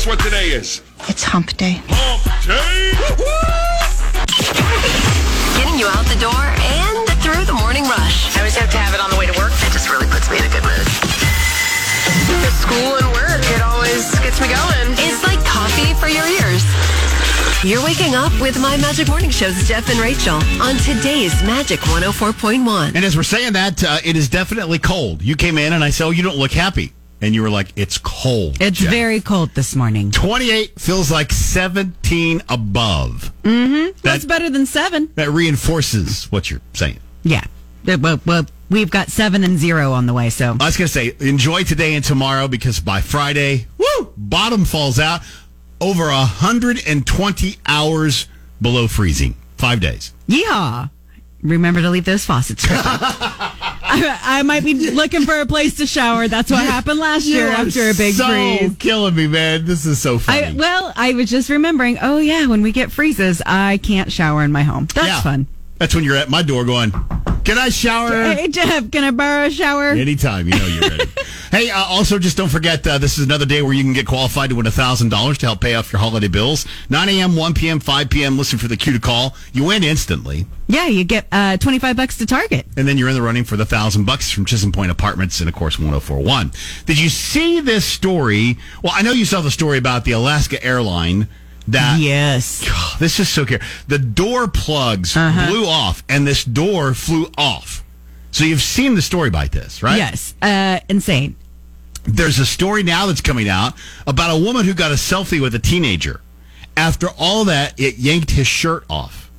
Guess what today is? It's hump day. Hump day. Getting you out the door and through the morning rush. I always have to have it on the way to work. It just really puts me in a good mood. The school and work, it always gets me going. It's like coffee for your ears. You're waking up with My Magic Morning Show's Jeff and Rachael on today's Magic 104.1. And as we're saying that, uh, it is definitely cold. You came in and I said, "Oh, you don't look happy," and you were like, "It's cold." It's Jeff." very cold this morning. 28 feels like 17 above. Mm-hmm. That's better than seven. that reinforces what you're saying. Yeah. Well, well, we've got seven and zero on the way, so. I was going to say, enjoy today and tomorrow because by Friday, woo, bottom falls out over 120 hours below freezing. Five days. Yeehaw. Remember to leave those faucets. I, I might be looking for a place to shower. That's what happened last year You after a big so freeze. killing me, man. This is so funny. I, well, I was just remembering. Oh yeah, when we get freezes, I can't shower in my home. That's Yeah. fun. That's when you're at my door going, "Can I shower?" Hey Jeff, can I borrow a shower? Anytime, you know you're ready. hey, uh, also just don't forget uh, this is another day where you can get qualified to win thousand dollars to help pay off your holiday bills. 9 a.m., 1 p.m., 5 p.m. Listen for the cue to call. You win instantly, Yeah, you get uh, twenty five bucks to Target. and then you're in the running for the thousand bucks from Chisholm Point Apartments and of course 1041. Did you see this story? Well, I know you saw the story about the Alaska airline that Yes. this is so clear. The door plugs blew off, and this door flew off. So you've seen the story about this, right? Yes. Uh, insane. There's a story now that's coming out about a woman who got a selfie with a teenager. After all that, it yanked his shirt off.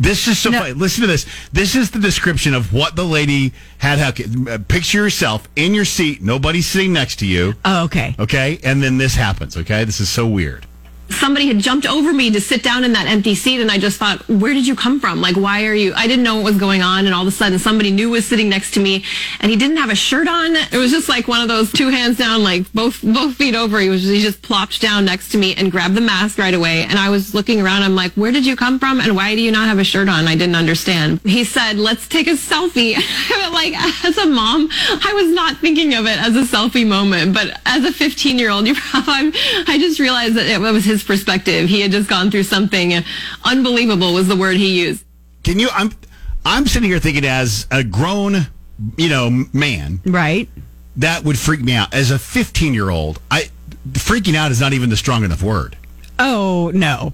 This is so No. funny. Listen to this. This is the description of what the lady had. Uh, Picture yourself in your seat, nobody sitting next to you. Oh, okay. Okay, and then this happens. Okay, this is so weird. Somebody had jumped over me to sit down in that empty seat and I just thought, where did you come from? Like, why are you, I didn't know what was going on. And all of a sudden somebody new was sitting next to me and he didn't have a shirt on. It was just like one of those two hands down, like both, both feet over. He was, he just plopped down next to me and grabbed the mask right away. And I was looking around. I'm like, where did you come from? And why do you not have a shirt on? I didn't understand. He said, let's take a selfie. like, as a mom, I was not thinking of it as a selfie moment, but as a 15 year old, you probably, I just realized that it was his perspective. He had just gone through something unbelievable was the word he used. Can you? I'm I'm sitting here thinking as a grown, you know, man Right. that would freak me out. As a 15 year old, I freaking out is not even the strong enough word. Oh no.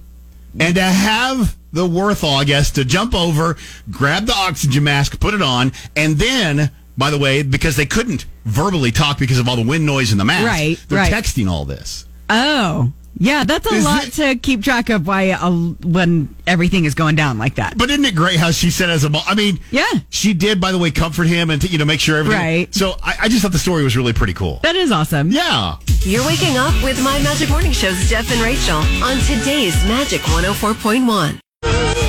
And to have the wherewithal, I guess, to jump over, grab the oxygen mask, put it on, and then, by the way, because they couldn't verbally talk because of all the wind noise in the mask, Right, they're right. texting all this. Oh. Yeah, that's a Is lot it- to keep track of why uh, when everything is going down like that. But isn't it great how she said as a mom? I mean, Yeah. she did, by the way, comfort him and you know make sure everything. Right. So I, I just thought the story was really pretty cool. that is awesome. Yeah. You're waking up with My Magic Morning Show's Jeff and Rachael on today's Magic 104.1.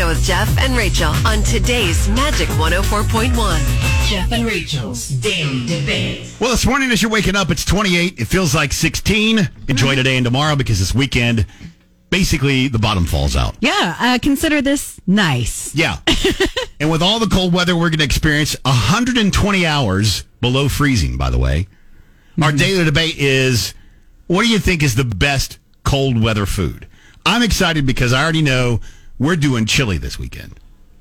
Show with Jeff and Rachael on today's Magic 104.1. Jeff and Rachael's Daily Debate. Well, this morning as you're waking up, it's 28. It feels like 16. Enjoy today and tomorrow because this weekend, basically, the bottom falls out. Yeah, uh, consider this nice. Yeah. and with all the cold weather we're going to experience, 120 hours below freezing, by the way. Our daily debate is what do you think is the best cold weather food? I'm excited because I already know we're doing chili this weekend.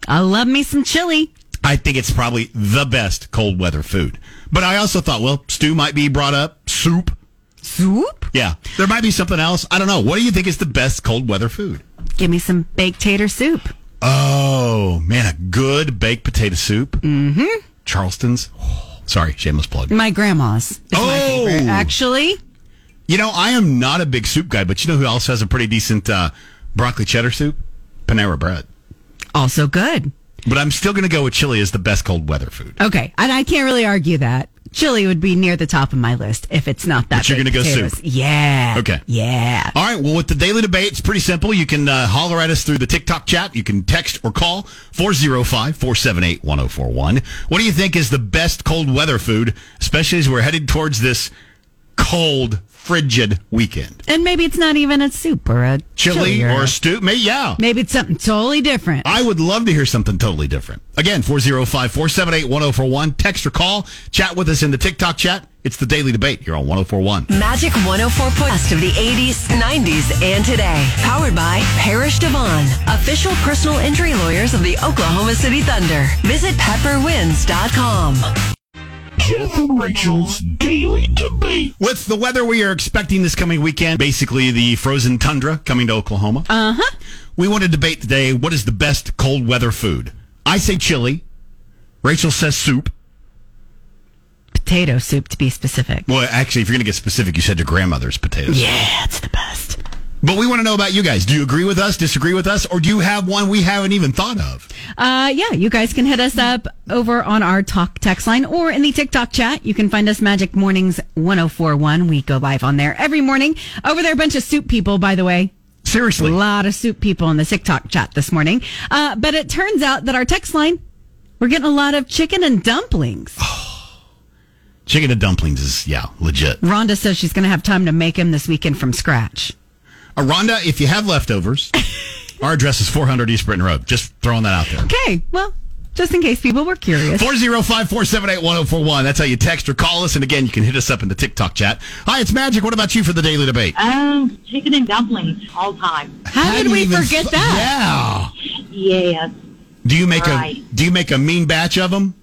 I love me some chili. I think it's probably the best cold weather food. But I also thought, well, stew might be brought up, soup. Soup? Yeah. There might be something else. I don't know. What do you think is the best cold weather food? Give me some baked tater soup. Oh, man, a good baked potato soup. Mm-hmm. Charleston's. Sorry, shameless plug. My grandma's. My Oh! favorite. Actually, You know, I am not a big soup guy, but you know who else has a pretty decent uh, broccoli cheddar soup? Panera Bread. also good. But I'm still going to go with chili as the best cold weather food. Okay, and I can't really argue that. Chili would be near the top of my list if it's not that. But you're gonna go potatoes. soup. Yeah. Okay. Yeah. All right. Well, with the daily debate, it's pretty simple. You can uh, holler at us through the TikTok chat. You can text or call 405 478 1041. What do you think is the best cold weather food, especially as we're headed towards this cold, frigid weekend. And maybe it's not even a soup or a Chili, or a stew, maybe, yeah. maybe it's something totally different. I would love to hear something totally different. Again, 405 478 1041. Text or call. Chat with us in the TikTok chat. It's the Daily Debate here on 1041. Magic 104 Best of the 80s, 90s, and today. Powered by Parrish DeVaughn, official personal injury lawyers of the Oklahoma City Thunder. Visit pepperwins.com. Jeff and Rachael's Daily Debate. With the weather we are expecting this coming weekend, basically the frozen tundra coming to Oklahoma. Uh huh. We want to debate today what is the best cold weather food. I say chili. Rachael says soup. Potato soup, to be specific. Well, actually, if you're going to get specific, you said your grandmother's potatoes. Yeah, it's the best. But we want to know about you guys. Do you agree with us, disagree with us, or do you have one we haven't even thought of? Uh, yeah, you guys can hit us up over on our talk text line or in the TikTok chat. You can find us Magic Mornings 1041. We go live on there every morning. Over there, a bunch of soup people, by the way. Seriously. A lot of soup people in the TikTok chat this morning. Uh, but it turns out that our text line, we're getting a lot of chicken and dumplings. Chicken and dumplings is, yeah, legit. Rhonda says she's going to have time to make them this weekend from scratch. Uh, Rhonda, if you have leftovers, our address is 400 East Britton Road. Just throwing that out there. Okay, well, just in case people were curious. 405 478 1041. That's how you text or call us. And again, you can hit us up in the TikTok chat. Hi, it's Magic. What about you for the daily debate? Um, chicken and dumplings all time. How did we forget th- that? Yeah. Yes. Do you make Right. a Do you make a mean batch of them?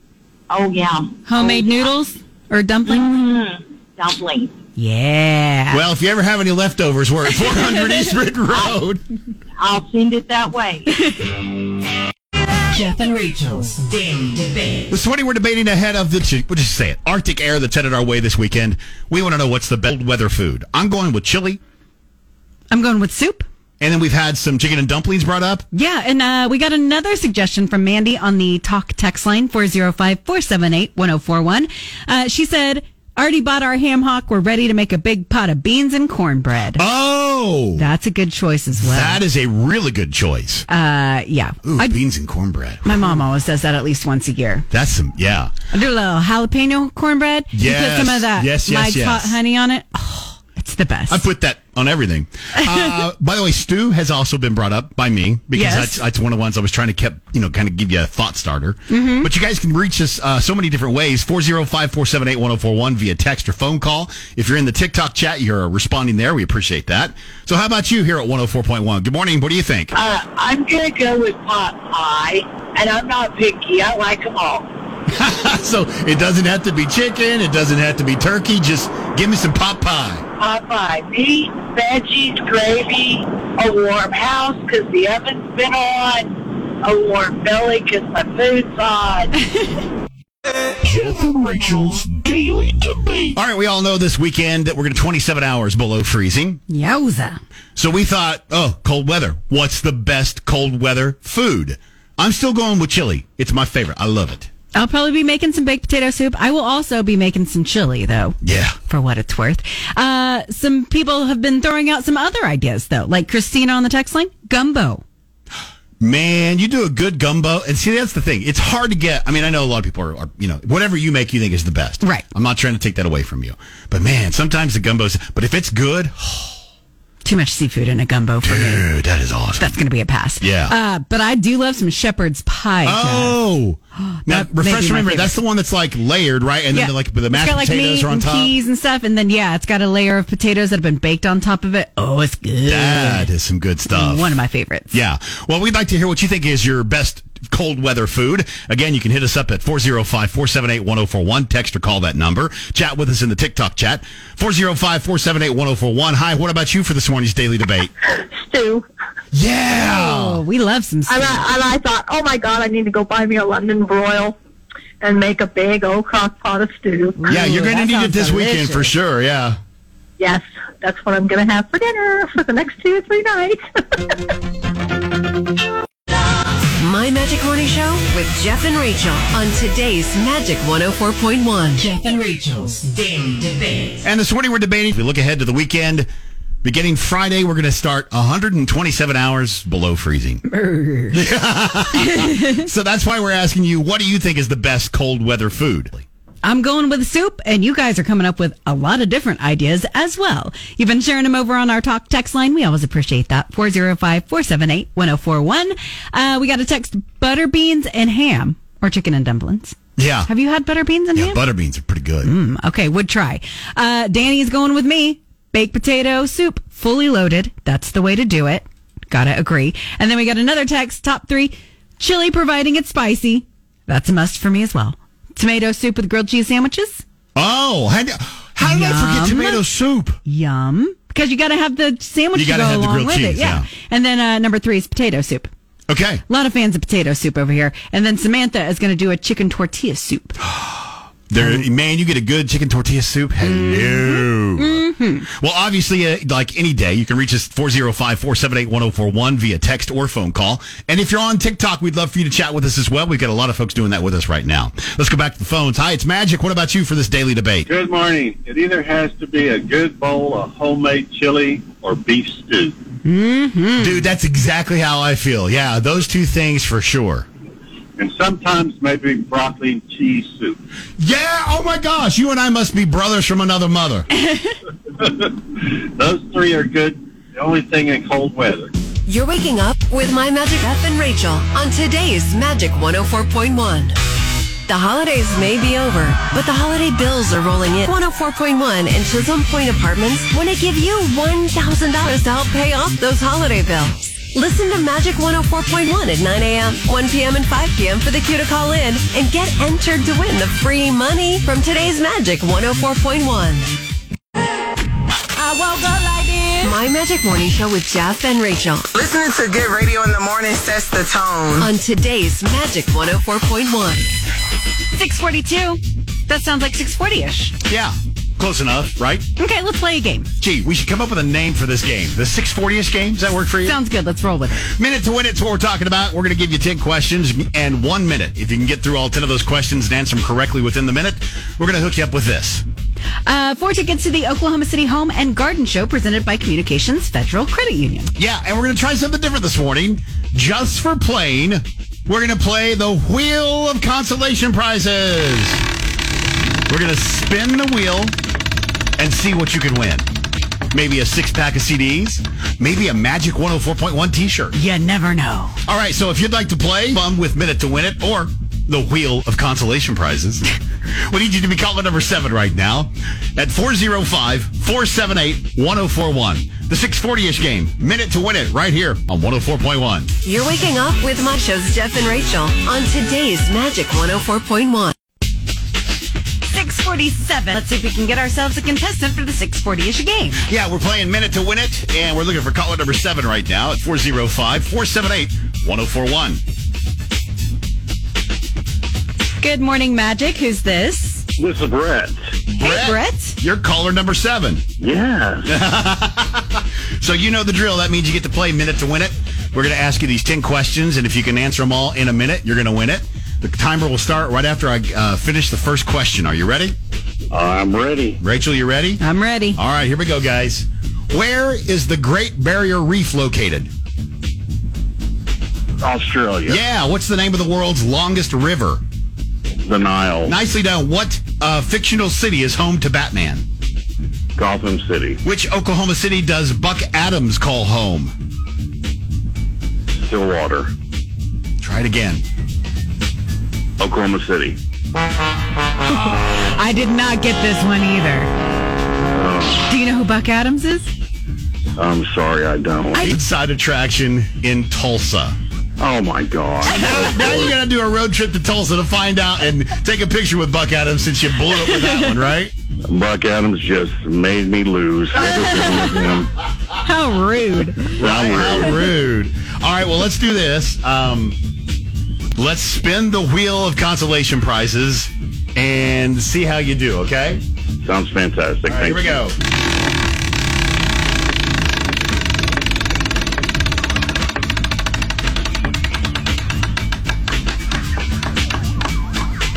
Oh yeah. Homemade Oh, yeah. noodles or dumplings? Mm, dumplings. Yeah. Well, if you ever have any leftovers, we're at 400 East Britton Road. I'll send it that way. Jeff and Rachael's Daily Debate. This morning, we're debating ahead of the, we'll just say it, Arctic air that's headed our way this weekend. We want to know what's the best weather food. I'm going with chili. I'm going with soup. And then we've had some chicken and dumplings brought up. Yeah, and uh, we got another suggestion from Mandy on the talk text line 405 478 1041. Uh, She said, Already bought our ham hock. We're ready to make a big pot of beans and cornbread. Oh, That's a good choice as well. that is a really good choice. uh, yeah. Ooh, I, beans and cornbread. my mom always does that at least once a year. That's some, yeah. I do a little jalapeno cornbread. You Yes, put some of that yes, yes, yes. hot honey on it. It's the best. I put that on everything. Uh, by the way, stew has also been brought up by me because Yes. that's, that's one of the ones I was trying to keep, you know, kind of give you a thought starter. Mm-hmm. But you guys can reach us uh, so many different ways 405 478 1041 via text or phone call. If you're in the TikTok chat, you're responding there. We appreciate that. So, how about you here at 104.1? Good morning. What do you think? Uh, I'm gonna go with pot pie, and I'm not picky. I like them all. so, it doesn't have to be chicken, it doesn't have to be turkey. Just give me some pot pie. Pot pie, meat, veggies, gravy, a warm house because the oven's been on, a warm belly because my food's on. Jeff and Rachael's Daily Debate. All right, we all know this weekend that we're going to 27 hours below freezing. Yowza. So we thought, oh, cold weather. What's the best cold weather food? I'm still going with chili. It's my favorite. I love it. I'll probably be making some baked potato soup. I will also be making some chili, though. Yeah. for what it's worth. Uh, some people have been throwing out some other ideas though, like Christina on the text line, gumbo. Man, you do a good gumbo. And see, that's the thing. It's hard to get. I mean, I know a lot of people are, are, you know, whatever you make, you think is the best. Right. I'm not trying to take that away from you. But man, sometimes the gumbo's, but if it's good, Too much seafood in a gumbo for me. dude, that is awesome. That's going to be a pass. Yeah. Uh, but I do love some shepherd's pie. Oh. now, That refresh remember, favorite. that's the one that's like layered, right? And then like the mashed it's got like potatoes meat are on and top. peas and stuff, and then yeah, it's got a layer of potatoes that have been baked on top of it. Oh, it's good. That is some good stuff. One of my favorites. Yeah. Well, we'd like to hear what you think is your best cold weather food. Again, you can hit us up at 405-478-1041. Text or call that number. Chat with us in the TikTok chat. 405-478-1041. Hi, what about you for this morning's daily debate? Stew. Yeah. Oh, we love some. And. I, and I thought, oh my God, I need to go buy me a London broil and make a big old crock pot of stew. Yeah, you're going to need it sounds this weekend for sure. Yeah. Yes, that's what I'm going to have for dinner for the next two or three nights. My Magic Morning Show with Jeff and Rachael on today's Magic 104.1. Jeff and Rachael's Daily Debate. And this morning we're debating. If we look ahead to the weekend, beginning Friday, we're going to start 127 hours below freezing. so that's why we're asking you, what do you think is the best cold weather food? I'm going with soup, and you guys are coming up with a lot of different ideas as well. You've been sharing them over on our talk text line. We always appreciate that. 405 478 1041. Uh, We got a text butter beans and ham or chicken and dumplings. Yeah. Have you had butter beans and Yeah, ham? butter beans are pretty good. Mm, okay, would try. Uh, Danny's going with me. Baked potato soup, fully loaded. That's the way to do it. Gotta agree. And then we got another text, top three. Chili providing it's spicy. That's a must for me as well. Tomato soup with grilled cheese sandwiches. Oh, how, did- how did I forget tomato soup? Yum. Because you gotta have the sandwich You to go have the along grilled with it. Yeah. yeah. And then uh, number three is potato soup. Okay. A lot of fans of potato soup over here. And then Samantha is going to do a chicken tortilla soup. There, mm-hmm. man, you get a good chicken tortilla soup. Hello. Mm-hmm. Mm-hmm. Well, obviously, uh, like any day, you can reach us 405 478 1041 via text or phone call. And if you're on TikTok, we'd love for you to chat with us as well. We've got a lot of folks doing that with us right now. Let's go back to the phones. Hi, it's Magic. What about you for this daily debate? Good morning. It either has to be a good bowl of homemade chili or beef stew. Dude, that's exactly how I feel. Yeah, those two things for sure. And sometimes maybe broccoli and cheese soup. Yeah, oh my gosh, you and I must be brothers from another mother. Those three are good. The only thing in cold weather. You're waking up with My Magic Beth and Rachael on today's Magic 104.1. The holidays may be over, but the holiday bills are rolling in. 104.1 and Chisholm Point Apartments want to give you $1,000 to help pay off those holiday bills. Listen to Magic 104.1 at 9 a.m., 1 p.m., and 5 p.m. for the cue to call in and get entered to win the free money from today's Magic 104.1. I woke up like this. My Magic Morning Show with Jeff and Rachael Listening to good radio in the morning sets the tone. on today's Magic 104.1. 642. That sounds like 640-ish. Yeah, close enough, right? Okay, let's play a game. Gee, we should come up with a name for this game. The 640-ish game? Does that work for you? Sounds good. Let's roll with it. Minute to win it's what we're talking about. We're going to give you 10 questions and one minute. If you can get through all 10 of those questions and answer them correctly within the minute, we're going to hook you up with this. Uh, four tickets to the Oklahoma City Home and Garden Show presented by Communications Federal Credit Union. Yeah, and we're going to try something different this morning. Just for playing, we're going to play the Wheel of Consolation Prizes. We're going to spin the wheel and see what you can win. Maybe a six pack of CDs, maybe a Magic 104.1 t shirt. You never know. All right, so if you'd like to play fun with Minute to Win It or the Wheel of Consolation Prizes, we need you to be calling number seven right now at 405 478 1041. The 640 ish game, Minute to Win It, right here on 104.1. You're waking up with my show's Jeff and Rachael on today's Magic 104.1. 647. Let's see if we can get ourselves a contestant for the 640-ish game. Yeah, we're playing Minute to Win It, and we're looking for caller number seven right now at 405 478 1041. Good morning, Magic. Who's this? This is Brett. Hey, Brett. You're caller number seven. Yeah. So you know the drill. That means you get to play Minute to Win It. We're going to ask you these 10 questions, and if you can answer them all in a minute, you're going to win it. The timer will start right after I uh, finish the first question. Are you ready? I'm ready. Rachael, you ready? I'm ready. All right, here we go, guys. Where is the Great Barrier Reef located? Australia. Yeah, what's the name of the world's longest river? The Nile. Nicely done. What uh, fictional city is home to Batman? Gotham City. Which Oklahoma city does Buck Atom call home? Stillwater. Try it again. Oklahoma City. I did not get this one either. Do you know who Buck Atom is? I'm sorry, I don't. Inside attraction in Tulsa. Oh my God. Now, now you got to do a road trip to Tulsa to find out and take a picture with Buck Atom since you blew it with that one, right? Buck Atom just made me lose. Everything with him. How rude. How rude. All right, well, let's do this. Um, let's spin the wheel of consolation prizes and see how you do, okay? Sounds fantastic. All right, here we go.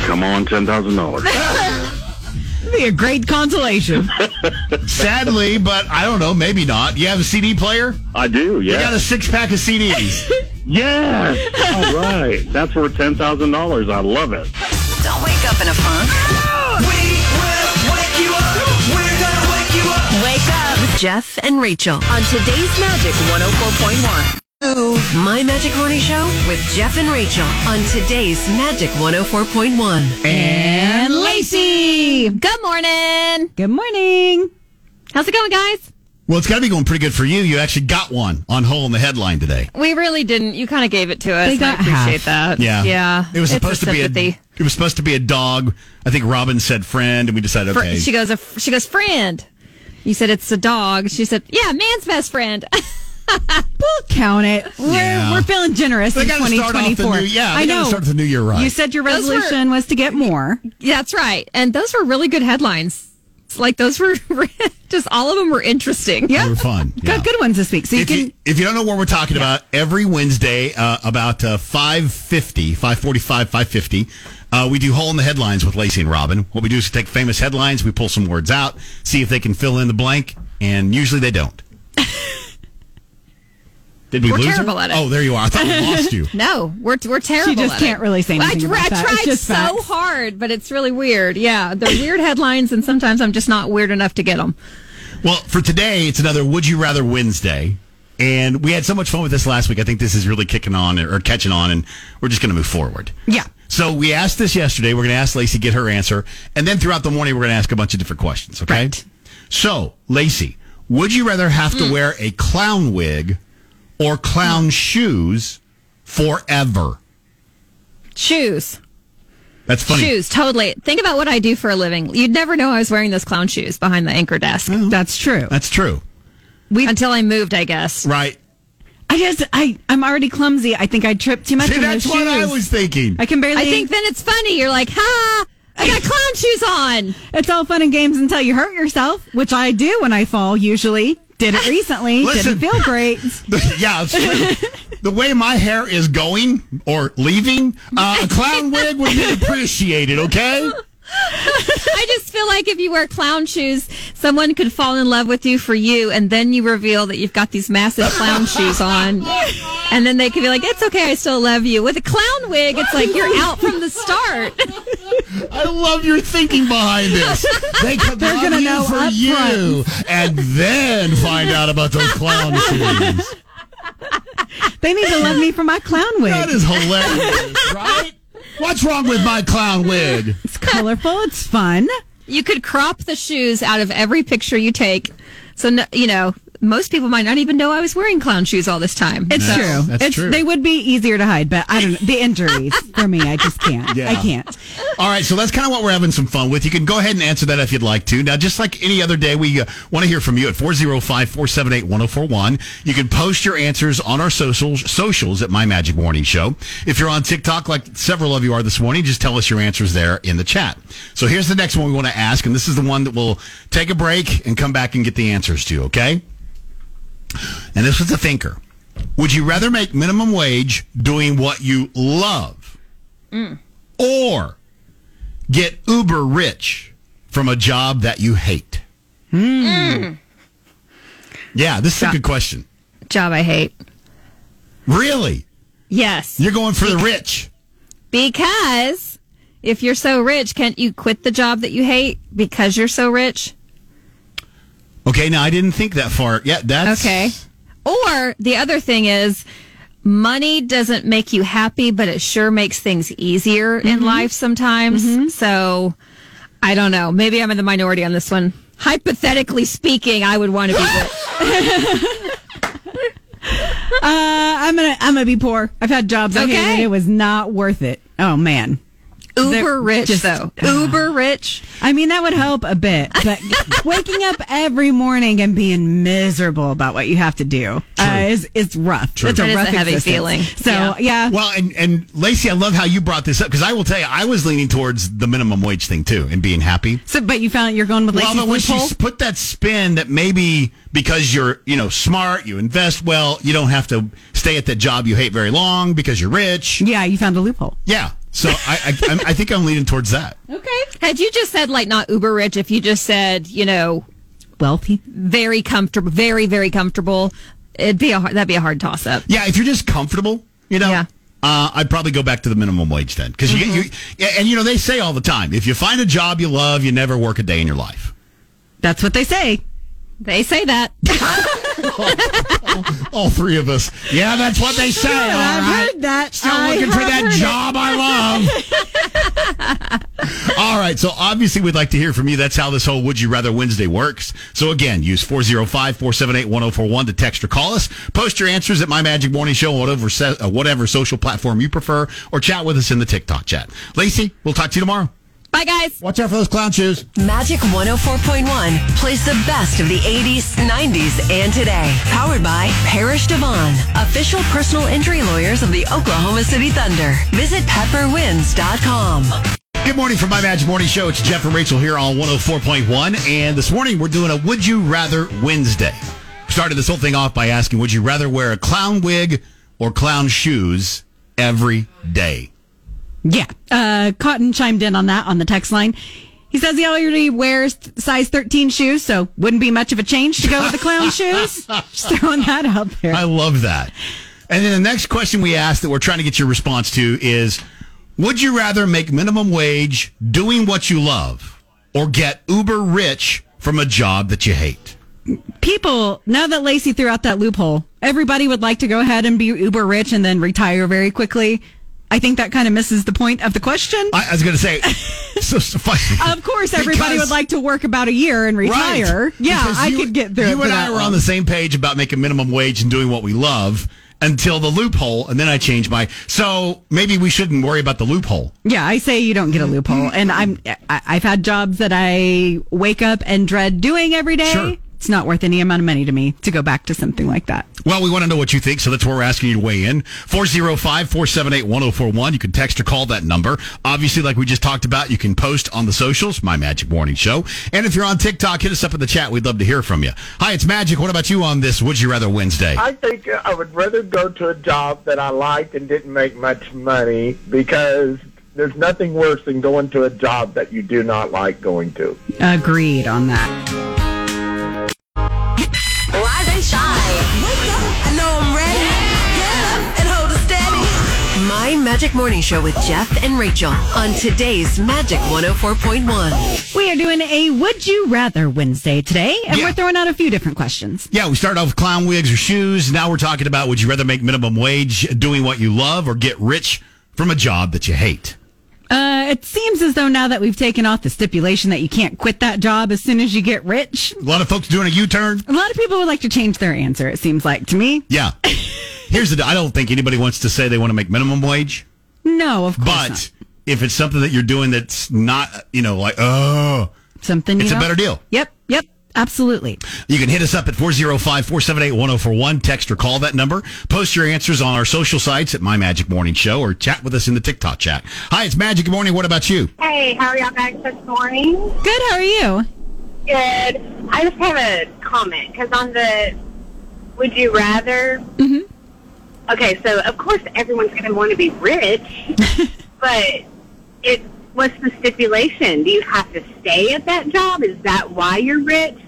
Come on, ten thousand dollars. Be a great consolation. Sadly, but I don't know, maybe not. You have a CD player? I do. Yeah. You got a six pack of CDs. Yes! All right. That's worth $10,000. I love it. Don't wake up in a funk. We will wake you up. We're going to wake you up. Wake up with Jeff and Rachael on today's Magic 104.1. My Magic Morning Show with Jeff and Rachael on today's Magic 104.1. And Lacey! Good morning! Good morning! How's it going, guys? Well, it's got to be going pretty good for you. You actually got one on hole in the headline today. We really didn't. You kind of gave it to us. They and I got appreciate half. that. Yeah, Yeah. It was It's supposed to be a. It was supposed to be a dog. I think Robin said friend, and we decided okay. She goes, a, she goes, friend. You said it's a dog. She said, yeah, man's best friend. We'll count it. We're, Yeah. we're feeling generous They in gotta start off the 2024. new- yeah, they I know. start the new year right. You said your Those were- resolution was to get more. That's right. And those were really good headlines. Like those were just all of them were interesting. Yeah, They were fun. Yeah. Got good ones this week. So you if, can. you, if you don't know what we're talking about, every Wednesday uh, about uh, 5.50, 5.45, 5.50, uh, we do Hole in the Headlines with Lacey and Robin. What we do is take famous headlines, we pull some words out, see if they can fill in the blank, and usually they don't. Did we We're lose her? terrible at it. Oh, there you are. I thought we lost you. No, we're we're terrible. She just at can't it. really say anything I, about I that. It's tried just so facts. hard, but it's really weird. Yeah, they're weird headlines, and sometimes I'm just not weird enough to get them. Well, for today, it's another Would You Rather Wednesday. And we had so much fun with this last week. I think this is really kicking on or catching on, and we're just going to move forward. Yeah. So we asked this yesterday. We're going to ask Lacey get her answer, and then throughout the morning we're going to ask a bunch of different questions. Okay. Right. So Lacey, would you rather have to mm. wear a clown wig or clown shoes forever? Shoes. That's funny. Shoes, totally. Think about what I do for a living. You'd never know I was wearing those clown shoes behind the anchor desk That's true. That's true. We until I moved, I guess. Right. I just, I, I'm already clumsy. I think I tripped too much See, in that's those what I was thinking. I can barely. I think then it's funny. You're like, ha, I got clown shoes on. it's all fun and games until you hurt yourself, which I do when I fall. Usually, did it recently. Listen. Didn't feel great. yeah, it's true. the way my hair is going or leaving, uh, a clown wig would be appreciated. Okay. I just feel like if you wear clown shoes, someone could fall in love with you for you, and then you reveal that you've got these massive clown shoes on, and then they could be like, "It's okay, I still love you." With a clown wig, it's like you're out from the start. I love your thinking behind this. They could They're love gonna you know for up you, and then find out about those clown shoes. They need to love me for my clown wig. That is hilarious, right? What's wrong with my clown wig? it's colorful. It's fun. You could crop the shoes out of every picture you take, so you know most people might not even know I was wearing clown shoes all this time. It's So- true. that's it's, true. They would be easier to hide, but I don't know. The injuries for me, I just can't. Yeah. I can't. All right, so that's kind of what we're having some fun with. You can go ahead and answer that if you'd like to. Now, just like any other day, we uh, want to hear from you at 405 478 1041. You can post your answers on our socials, socials at My Magic Morning Show. If you're on TikTok, like several of you are this morning, just tell us your answers there in the chat. So here's the next one we want to ask, and this is the one that we'll take a break and come back and get the answers to, okay? And this was a thinker. Would you rather make minimum wage doing what you love mm. or get uber rich from a job that you hate? Hmm. Mm. Yeah, this is a good question. job I hate. Really? Yes, You're going for the rich. because if you're so rich, can't you quit the job that you hate because you're so rich? Okay, now I didn't think that far. Yeah, that's Okay. Or the other thing is, money doesn't make you happy, but it sure makes things easier in life sometimes. So I don't know. Maybe I'm in the minority on this one. Hypothetically speaking, I would want to be rich. Uh, I'm gonna I'm gonna be poor. I've had jobs I Okay. hated. It was not worth it. Oh man. Uber rich, just- though. Uber rich. I mean that would help a bit, but waking up every morning and being miserable about what you have to do uh, is is rough. It's a That is rough a heavy existence. feeling. So Yeah. yeah, Well, and, and Lacey, I love how you brought this up because I will tell you, I was leaning towards the minimum wage thing too and being happy. So, but you found you're going with Well, Lacey's but when she loophole? s- put that spin that maybe because you're, you know, smart, you invest well, you don't have to stay at that job you hate very long because you're rich. Yeah, you found a loophole. Yeah. So I, I, I'm- I think I'm leaning towards that. Okay. Had you just said like not uber rich, if you just said you know Wealthy. very comfortable, very very comfortable, it'd be a hard, that'd be a hard toss up. Yeah, if you're just comfortable, you know, Yeah. uh, I'd probably go back to the minimum wage then, because you, you, yeah, and you know they say all the time, if you find a job you love, you never work a day in your life. That's what they say. They say that. All three of us. Yeah, that's what they say. all I've right. heard that. Still I looking for that heard it. job I love. All right. So obviously, we'd like to hear from you. That's how this whole Would You Rather Wednesday works. So again, use 405 478 1041 to text or call us. Post your answers at My Magic Morning Show on whatever, uh, whatever social platform you prefer, or chat with us in the TikTok chat. Lacey, we'll talk to you tomorrow. Bye, guys. Watch out for those clown shoes. Magic 104.1 plays the best of the 80s, 90s, and today. Powered by Parrish DeVaughn, official personal injury lawyers of the Oklahoma City Thunder. Visit pepperwins.com. Good morning from my Magic Morning Show. It's Jeff and Rachael here on 104.1. And this morning we're doing a Would You Rather Wednesday. Started this whole thing off by asking, would you rather wear a clown wig or clown shoes every day? Yeah. Uh, Cotton chimed in on that on the text line. He says he already wears size 13 shoes, so wouldn't be much of a change to go with the clown shoes. Just throwing that out there. I love that. And then the next question we asked that we're trying to get your response to is Would you rather make minimum wage doing what you love or get uber rich from a job that you hate? People, now that Lacey threw out that loophole, everybody would like to go ahead and be uber rich and then retire very quickly. I think that kind of misses the point of the question. I, I was going to say, so, funny. Of course, everybody Because- would like to work about a year and retire. Right. Yeah, I you- could get through it. You and I were on the same page about making minimum wage and doing what we love until the loophole, and then I changed my. So maybe we shouldn't worry about the loophole. Yeah, I say you don't get a loophole, and I'm I, I've had jobs that I wake up and dread doing every day. Sure. It's not worth any amount of money to me to go back to something like that. Well, we want to know what you think, so that's where we're asking you to weigh in. 405 478 1041. You can text or call that number. Obviously, like we just talked about, you can post on the socials, My Magic Morning Show. And if you're on TikTok, hit us up in the chat. We'd love to hear from you. Hi, it's Magic. What about you on this Would You Rather Wednesday? I think I would rather go to a job that I liked and didn't make much money because there's nothing worse than going to a job that you do not like going to. Agreed on that. My Magic Morning Show with Jeff and Rachael on today's Magic 104.1. We are doing a Would You Rather Wednesday today, and Yeah. we're throwing out a few different questions. Yeah, we started off with clown wigs or shoes. Now we're talking about would you rather make minimum wage doing what you love or get rich from a job that you hate? Uh, it seems as though now that we've taken off the stipulation that you can't quit that job as soon as you get rich, A lot of folks doing a U turn. a lot of people would like to change their answer. It seems like to me. Yeah. Here's the. I don't think anybody wants to say they want to make minimum wage, No, of course but not. if it's something that you're doing that's not, you know, like, oh, Something it's a better deal. Yep, yep, absolutely. You can hit us up at 405 478 1041. Text or call that number. Post your answers on our social sites at My Magic Morning Show or chat with us in the TikTok chat. Hi, it's Magic. Good morning. What about you? Hey, how are y'all guys this morning? Good. How are you? Good. I just have a comment because on the would you rather? Mm-hmm. Okay, so of course everyone's going to want to be rich, but it what's the stipulation? Do you have to stay at that job? Is that why you're rich,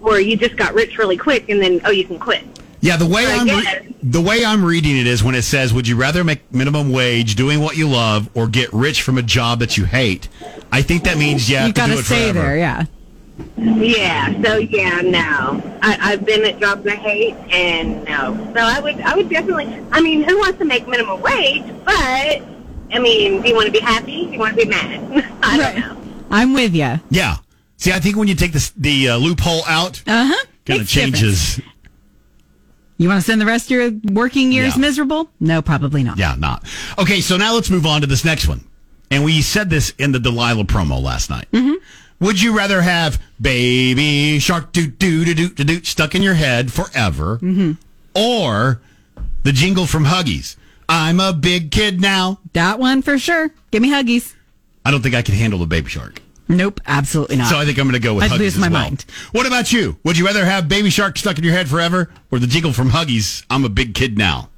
or you just got rich really quick and then oh you can quit? Yeah, the way I I'm re- the way I'm reading it is when it says, "Would you rather make minimum wage doing what you love or get rich from a job that you hate?" I think that means you have you to got do to it stay forever. there. Yeah. Yeah. So yeah, no. I, I've been at jobs I hate, and no. So I would, I would definitely. I mean, who wants to make minimum wage? But I mean, do you want to be happy? Do you want to be mad? I don't know. I'm with you. Yeah. See, I think when you take this, the uh, loophole out, Uh huh. kind of changes. You want to spend the rest of your working years Yeah. miserable? No, probably not. Yeah, not. Okay, so now let's move on to this next one. And we said this in the Delilah promo last night. Mm-hmm. Would you rather have baby shark doo doo doo doo doo doo stuck in your head forever, Mm-hmm. or the jingle from Huggies? I'm a big kid now. That one for sure. Give me huggies. I don't think I can handle the baby shark. Nope, absolutely not. So I think I'm going to go with I'd Huggies lose as my well. mind. What about you? Would you rather have baby shark stuck in your head forever, or the jingle from Huggies? I'm a big kid now.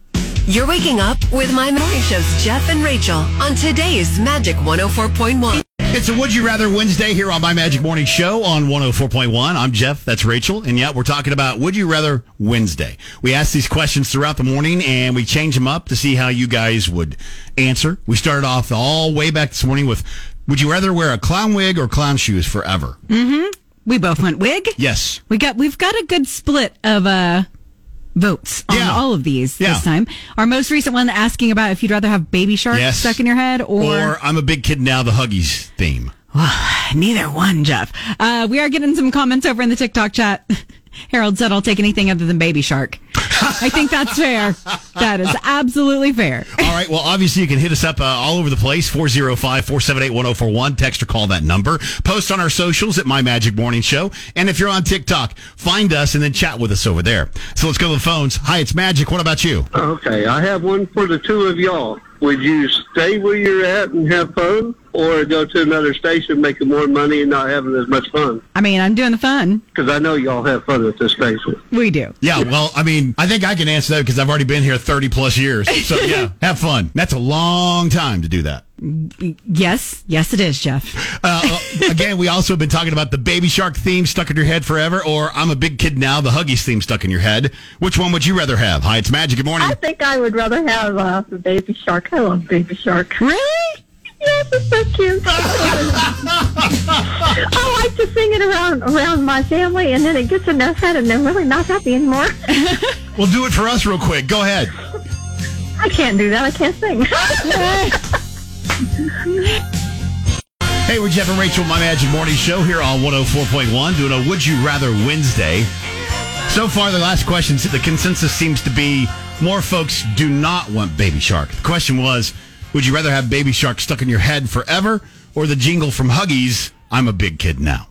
You're waking up with My Morning Show's Jeff and Rachael on today's Magic 104.1. It's a Would You Rather Wednesday here on My Magic Morning Show on 104.1. I'm Jeff. That's Rachael. And yeah, we're talking about Would You Rather Wednesday. We ask these questions throughout the morning and we change them up to see how you guys would answer. We started off all way back this morning with Would you rather wear a clown wig or clown shoes forever? We both went wig. Yes. We got we've got a good split of uh votes on Yeah. all of these Yeah. this time. Our most recent one asking about if you'd rather have baby shark Yes. stuck in your head or, Or I'm a big kid now, the Huggies theme. neither one, Jeff. Uh, we are getting some comments over in the TikTok chat. Harold said I'll take anything other than baby shark. I think that's fair. That is absolutely fair. All right. Well, obviously, you can hit us up uh, all over the place 405 478 1041. Text or call that number. Post on our socials at My Magic Morning Show. And if you're on TikTok, find us and then chat with us over there. So let's go to the phones. Hi, it's Magic. What about you? Okay, I have one for the two of y'all. Would you stay where you're at and have fun, or go to another station making more money and not having as much fun? I mean, I'm doing the fun. Because I know y'all have fun at this station. We do. Yeah, well, I mean, I think I can answer that because I've already been here 30 plus years. So, yeah, have fun. That's a long time to do that. Yes, yes, it is, Jeff. Uh, again, we also have been talking about the Baby Shark theme stuck in your head forever, or I'm a big kid now, the Huggies theme stuck in your head. Which one would you rather have? Hi, it's Magic. Good morning. I think I would rather have uh, the baby shark. I love baby shark. Really? Yes, it's so cute. I like to sing it around around my family, and then it gets in their head, and they're really not happy anymore. Well, do it for us real quick. Go ahead. I can't do that. I can't sing. Hey, we're Jeff and Rachael, My Magic Morning Show here on 104.1, doing a Would You Rather Wednesday. So far, the last question, the consensus seems to be more folks do not want Baby Shark. The question was, would you rather have Baby Shark stuck in your head forever or the jingle from Huggies, I'm a big kid now?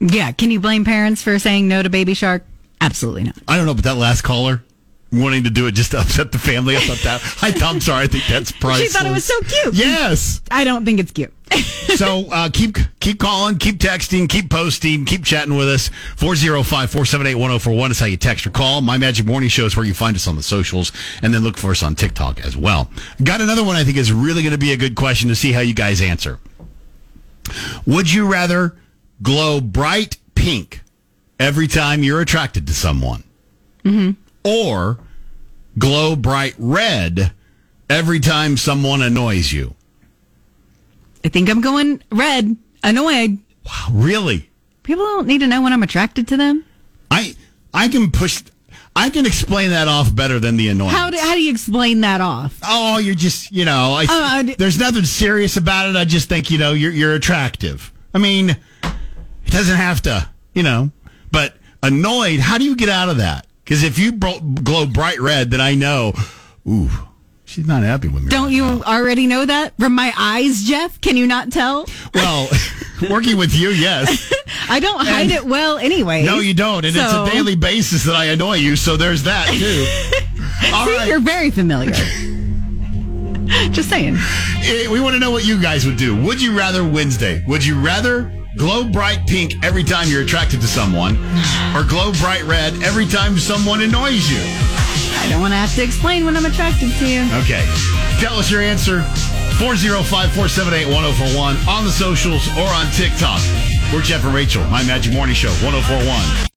Yeah, can you blame parents for saying no to baby shark? Absolutely not. I don't know, but that last caller wanting to do it just to upset the family, I thought that, I, I'm sorry, I think that's priceless. She thought it was so cute. Yes. I don't think it's cute. so uh, keep keep calling, keep texting, keep posting, keep chatting with us. 405-478-1041 is how you text or call. My Magic Morning Show is where you find us on the socials, and then look for us on TikTok as well. Got another one I think is really going to be a good question to see how you guys answer. Would you rather glow bright pink every time you're attracted to someone? Mm-hmm. Or glow bright red every time someone annoys you? I think I'm going red. Annoyed. Wow, really? People don't need to know when I'm attracted to them. I I can push. I can explain that off better than the annoyance. How do, how do you explain that off? oh, you're just you know. I, Uh, d- there's nothing serious about it. I just think you know you're you're attractive. I mean, it doesn't have to, you know. But annoyed. How do you get out of that? Because if you bro- glow bright red, then I know. Ooh, she's not happy with me. Don't you already know that from my eyes, Jeff? Can you not tell? Well, working with you, yes. I don't hide it well anyway. No, you don't, and it's a daily basis that I annoy you. So there's that too. All See, right. you're very familiar. Just saying. Eh, We want to know what you guys would do. Would you rather Wednesday? Would you rather glow bright pink every time you're attracted to someone, or glow bright red every time someone annoys you? I don't want to have to explain when I'm attracted to you. Okay. Tell us your answer. 405-478-1041 on the socials or on TikTok. We're Jeff and Rachael, My Magic Morning Show, 1041.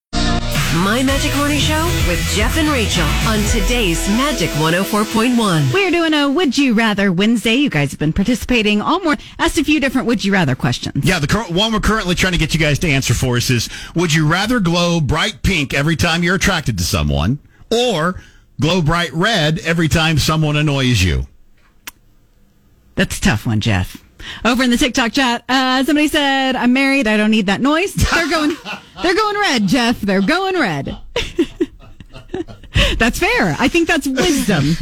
My Magic Morning Show with Jeff and Rachael on today's Magic 104.1. We're doing a Would You Rather Wednesday. You guys have been participating all more. Asked a few different Would You Rather questions. Yeah, the current one we're currently trying to get you guys to answer for us is Would you rather glow bright pink every time you're attracted to someone or glow bright red every time someone annoys you? That's a tough one, Jeff. Over in the TikTok chat, uh, somebody said, "I'm married. I don't need that noise." They're going, they're going red, Jeff. They're going red. that's fair. I think that's wisdom.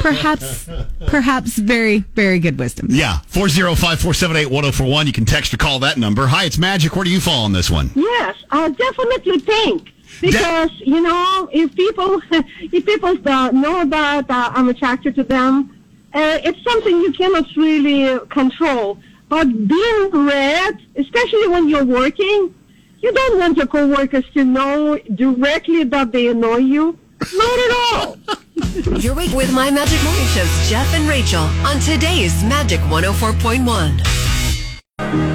Perhaps, perhaps very, very good wisdom. Yeah, 405-478-1041. You can text or call that number. Hi, it's Magic. Where do you fall on this one? Yes, I definitely pink. Because you know, if people if people uh, know that uh, I'm attracted to them, uh, it's something you cannot really control. But being red, especially when you're working, you don't want your coworkers to know directly that they annoy you. Not at all. You're week with My Magic Morning Show's Jeff and Rachael on today's Magic 104.1.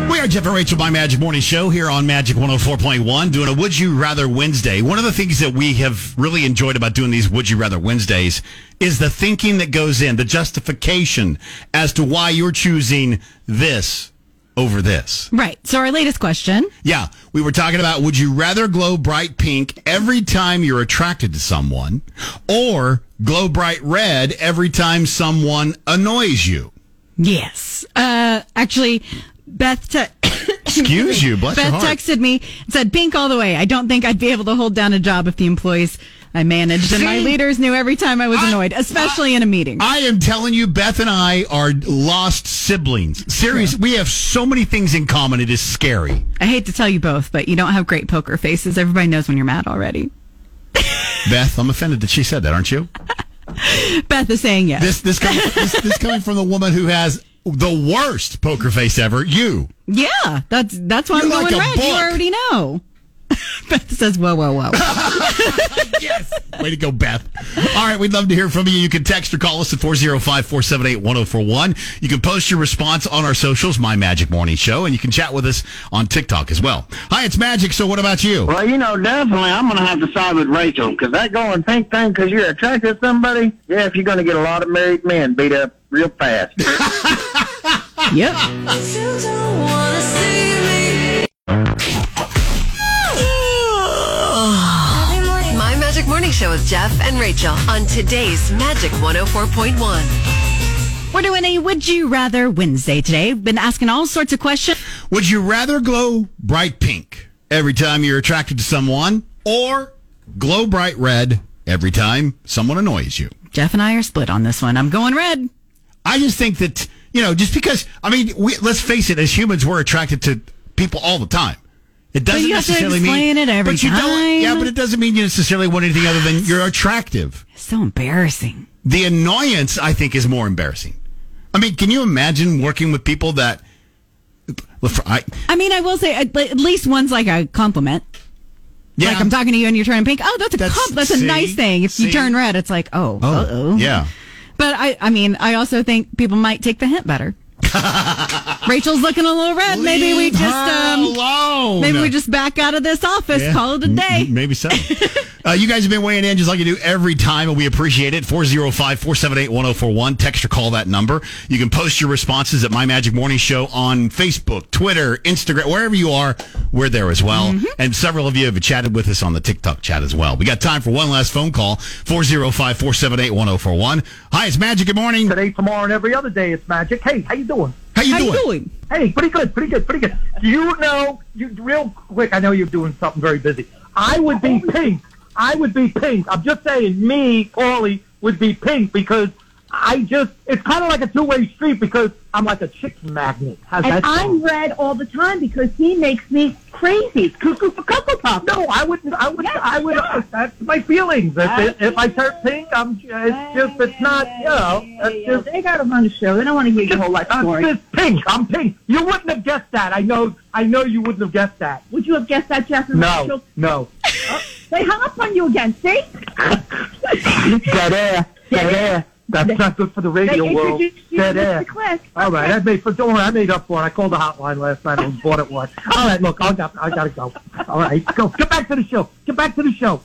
We are Jeff and Rachael by Magic Morning Show here on Magic 104.1 doing a Would You Rather Wednesday. One of the things that we have really enjoyed about doing these Would You Rather Wednesdays is the thinking that goes in, the justification as to why you're choosing this over this. Right. So our latest question. Yeah, we were talking about would you rather glow bright pink every time you're attracted to someone or glow bright red every time someone annoys you? Yes. Uh, actually, Beth. Te- Excuse you, bless Beth texted me and said, "Pink all the way." I don't think I'd be able to hold down a job if the employees I managed and my leaders knew every time I was annoyed, especially in a meeting. I am telling you, Beth and I are lost siblings. Serious. We have so many things in common. It is scary. I hate to tell you both, but you don't have great poker faces. Everybody knows when you're mad already. Beth, I'm offended that she said that, aren't you? Beth is saying yes. This this this, this coming from the woman who has the worst poker face ever. You. yeah, that's that's why You're I'm like going a red. You already know. Beth says, "Whoa, whoa, whoa." Yes. Way to go, Beth. All right, we'd love to hear from you. You can text or call us at 405 478 1041. You can post your response on our socials, My Magic Morning Show, and you can chat with us on TikTok as well. Hi, it's Magic. So, what about you? Well, you know, definitely I'm going to have to side with Rachael because that going pink thing because you're attracted to somebody, yeah, if you're going to get a lot of married men beat up real fast. yep. My Magic Morning Show with Jeff and Rachael on today's Magic 104.1. We're doing a Would You Rather Wednesday today. Been asking all sorts of questions. Would you rather glow bright pink every time you're attracted to someone or glow bright red every time someone annoys you? Jeff and I are split on this one. I'm going red. I just think that, you know, just because, I mean, we, let's face it, as humans, we're attracted to people all the time. It doesn't to necessarily mean it every but you don't- time. yeah, but it doesn't mean you necessarily want anything other than you're attractive. It's so embarrassing. The annoyance, I think, is more embarrassing. I mean, can you imagine working with people that? I, I mean, I will say at least one's like a compliment. Yeah. Like I'm talking to you and you're turning pink. Oh, that's a That's- comp- that's a nice thing. If you turn red, it's like, oh, Oh, uh-oh. yeah. But I, I mean, I also think people might take the hint better. Rachael's looking a little red. maybe we Leave just um, alone. maybe we just back out of this office, Yeah. call it a day. M- Maybe so. uh, you guys have been weighing in just like you do every time, and we appreciate it. 405 478 1041. Text or call that number. You can post your responses at My Magic Morning Show on Facebook, Twitter, Instagram, wherever you are. We're there as well. Mm-hmm. And several of you have chatted with us on the TikTok chat as well. We got time for one last phone call 405 478 1041. Hi, it's Magic. Good morning. Today, tomorrow, and every other day, it's magic. Hey, how you doing? How you doing? Hey, pretty good, pretty good, pretty good. Do you know, you real quick, I know you're doing something very busy. I would be pink. I would be pink. I'm just saying, me, Paulie, would be pink because I just, it's kind of like a two-way street because I'm like a chick magnet. How's And that sound? I'm red all the time because he makes me crazy. Cuckoo for Cocoa Puff. No, I wouldn't. I would. I would. Uh, that's my feelings. If, if I turn pink, I'm. It's just. It's not. You know. It's just. They got to run the show. They don't want to hear your whole life I'm story. just pink. I'm pink. You wouldn't have guessed that. I know. I know you wouldn't have guessed that. Would you have guessed that, Jeff No. Rachael? No. They hung up on you again. See? Dead air. Dead air. That's not good for the radio They world. Dead air. All right, I made for don't worry, I made up for it. I called the hotline last night and bought it one. All right, look, I got, I gotta go. All right, go, get back to the show. Get back to the show.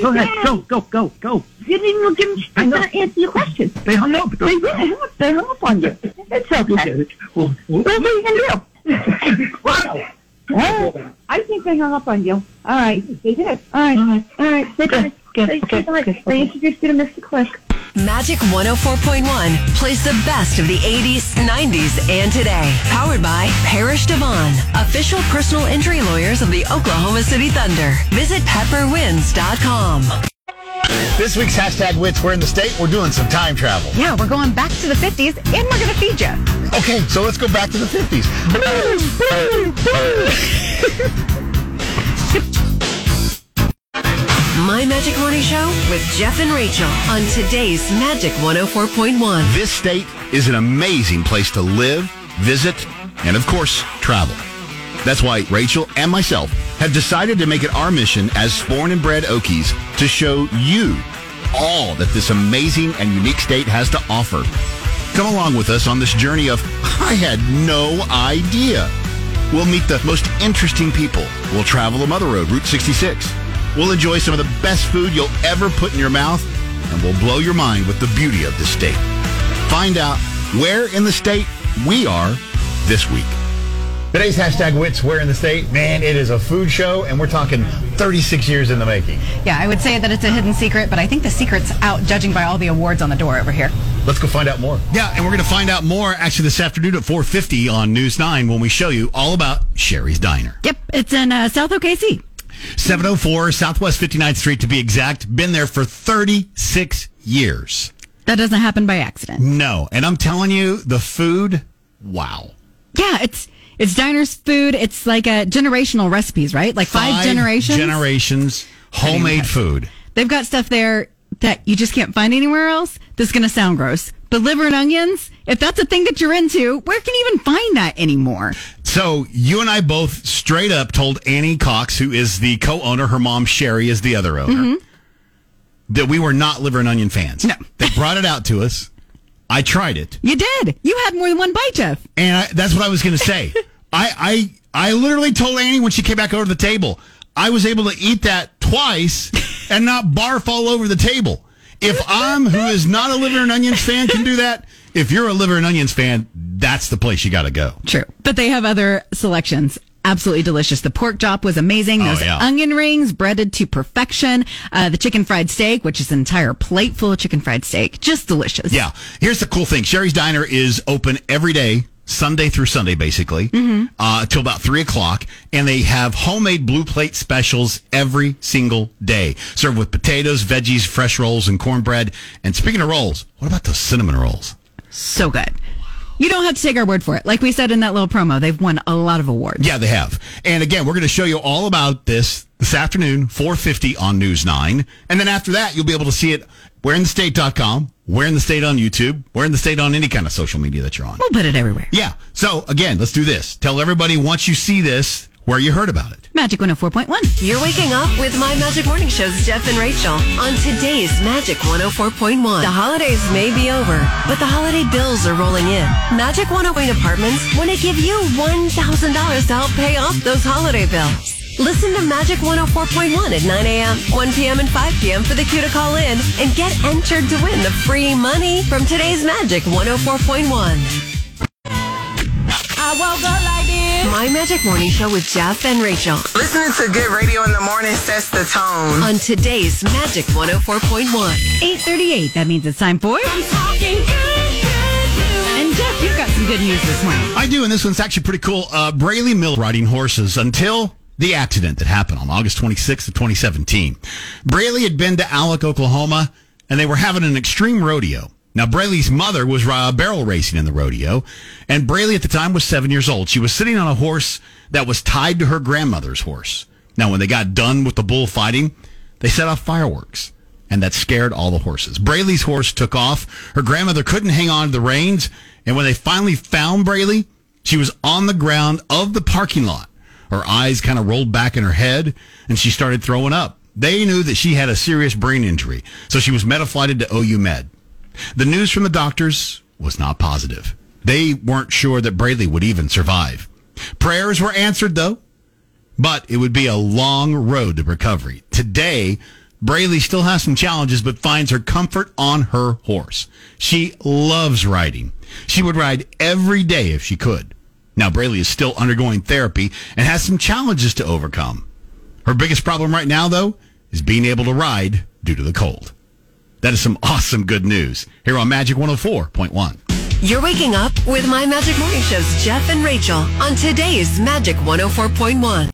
Go ahead, go, go, go, go. You didn't even give me know. to answer your question. They hung up. They really hung up. They hung up on you. It's okay. Well, well, What are you to do? wow. Oh, I think they hung up on you. All right. They did. All right. All right. All right. They did. They, okay, they, okay, they introduced you to Mr. Click. Magic 104.1 plays the best of the 80s, 90s, and today. Powered by Parrish DeVaughn, official personal injury lawyers of the Oklahoma City Thunder. Visit pepperwins.com. This week's hashtag wits. We're in the state. We're doing some time travel. Yeah, we're going back to the 50s and we're going to feed you. Okay, so let's go back to the 50s. My Magic Morning Show with Jeff and Rachael on today's Magic 104.1. This state is an amazing place to live, visit, and of course, travel. That's why Rachael and myself have decided to make it our mission as born and bred Okies to show you all that this amazing and unique state has to offer. Come along with us on this journey of I had no idea. We'll meet the most interesting people. We'll travel the Mother Road, Route 66. We'll enjoy some of the best food you'll ever put in your mouth, and we'll blow your mind with the beauty of the state. Find out where in the state we are this week. Today's hashtag wits where in the state. Man, it is a food show, and we're talking 36 years in the making. Yeah, I would say that it's a hidden secret, but I think the secret's out judging by all the awards on the door over here. Let's go find out more. Yeah, and we're going to find out more actually this afternoon at 4:50 on News 9 when we show you all about Sherry's Diner. Yep, it's in uh, South OKC. 704 Southwest 59th Street to be exact. Been there for 36 years. That doesn't happen by accident. No, and I'm telling you, the food, wow. Yeah, it's it's diners food. It's like a generational recipes, right? Like five, generations. Generations, homemade food. They've got stuff there that you just can't find anywhere else. This is going to sound gross. But liver and onions, if that's a thing that you're into, where can you even find that anymore? So you and I both straight up told Annie Cox, who is the co-owner, her mom Sherry is the other owner, Mm-hmm. that we were not liver and onion fans. No, they brought it out to us. I tried it, You did. You had more than one bite, Jeff. and I, that's what I was going to say. I, I I literally told Annie when she came back over to the table, I was able to eat that twice and not barf all over the table. If I'm who is not a liver and onions fan can do that, if you're a liver and onions fan, that's the place you got to go. True. But they have other selections. Absolutely delicious. The pork chop was amazing. Oh, Those yeah. onion rings breaded to perfection. Uh, the chicken fried steak, which is an entire plate full of chicken fried steak. Just delicious. Yeah. Here's the cool thing. Sherry's Diner is open every day, Sunday through Sunday, basically, uh, till about three o'clock. And they have homemade blue plate specials every single day, served with potatoes, veggies, fresh rolls, and cornbread. And speaking of rolls, what about those cinnamon rolls? So good. You don't have to take our word for it. Like we said in that little promo, they've won a lot of awards. Yeah, they have. And again, we're going to show you all about this this afternoon, 450 on News 9. And then after that, you'll be able to see it where in the state on YouTube, where in the state on any kind of social media that you're on. We'll put it everywhere. Yeah. So again, let's do this. Tell everybody once you see this where you heard about it. Magic 104.1. You're waking up with My Magic Morning Show's Jeff and Rachael on today's Magic 104.1. The holidays may be over, but the holiday bills are rolling in. Magic 108 Apartments want to give you $1,000 to help pay off those holiday bills. Listen to Magic 104.1 at 9 a.m., 1 p.m., and 5 p.m. for the cue to call in and get entered to win the free money from today's Magic 104.1. I woke up like this. My Magic Morning Show with Jeff and Rachael. Listening to good radio in the morning sets the tone. On today's Magic 104.1. 838. That means it's time for. I'm talking good, good news. And Jeff, you've got some good news this morning. I do, and this one's actually pretty cool. Uh, Brayley Mill riding horses until the accident that happened on August 26th of 2017. Brayley had been to Alex, Oklahoma, and they were having an extreme rodeo. Now, Brayley's mother was uh, barrel racing in the rodeo, and Brayley at the time was seven years old. She was sitting on a horse that was tied to her grandmother's horse. Now, when they got done with the bullfighting, they set off fireworks, and that scared all the horses. Brayley's horse took off. Her grandmother couldn't hang on to the reins, and when they finally found Brayley, she was on the ground of the parking lot. Her eyes kind of rolled back in her head, and she started throwing up. They knew that she had a serious brain injury, so she was metaflighted to OU Med. The news from the doctors was not positive. They weren't sure that Brayley would even survive. Prayers were answered, though, but it would be a long road to recovery. Today, Brayley still has some challenges, but finds her comfort on her horse. She loves riding. She would ride every day if she could. Now, Brayley is still undergoing therapy and has some challenges to overcome. Her biggest problem right now, though, is being able to ride due to the cold. That is some awesome good news here on Magic 104.1. You're waking up with My Magic Morning Show's Jeff and Rachael on today's Magic 104.1.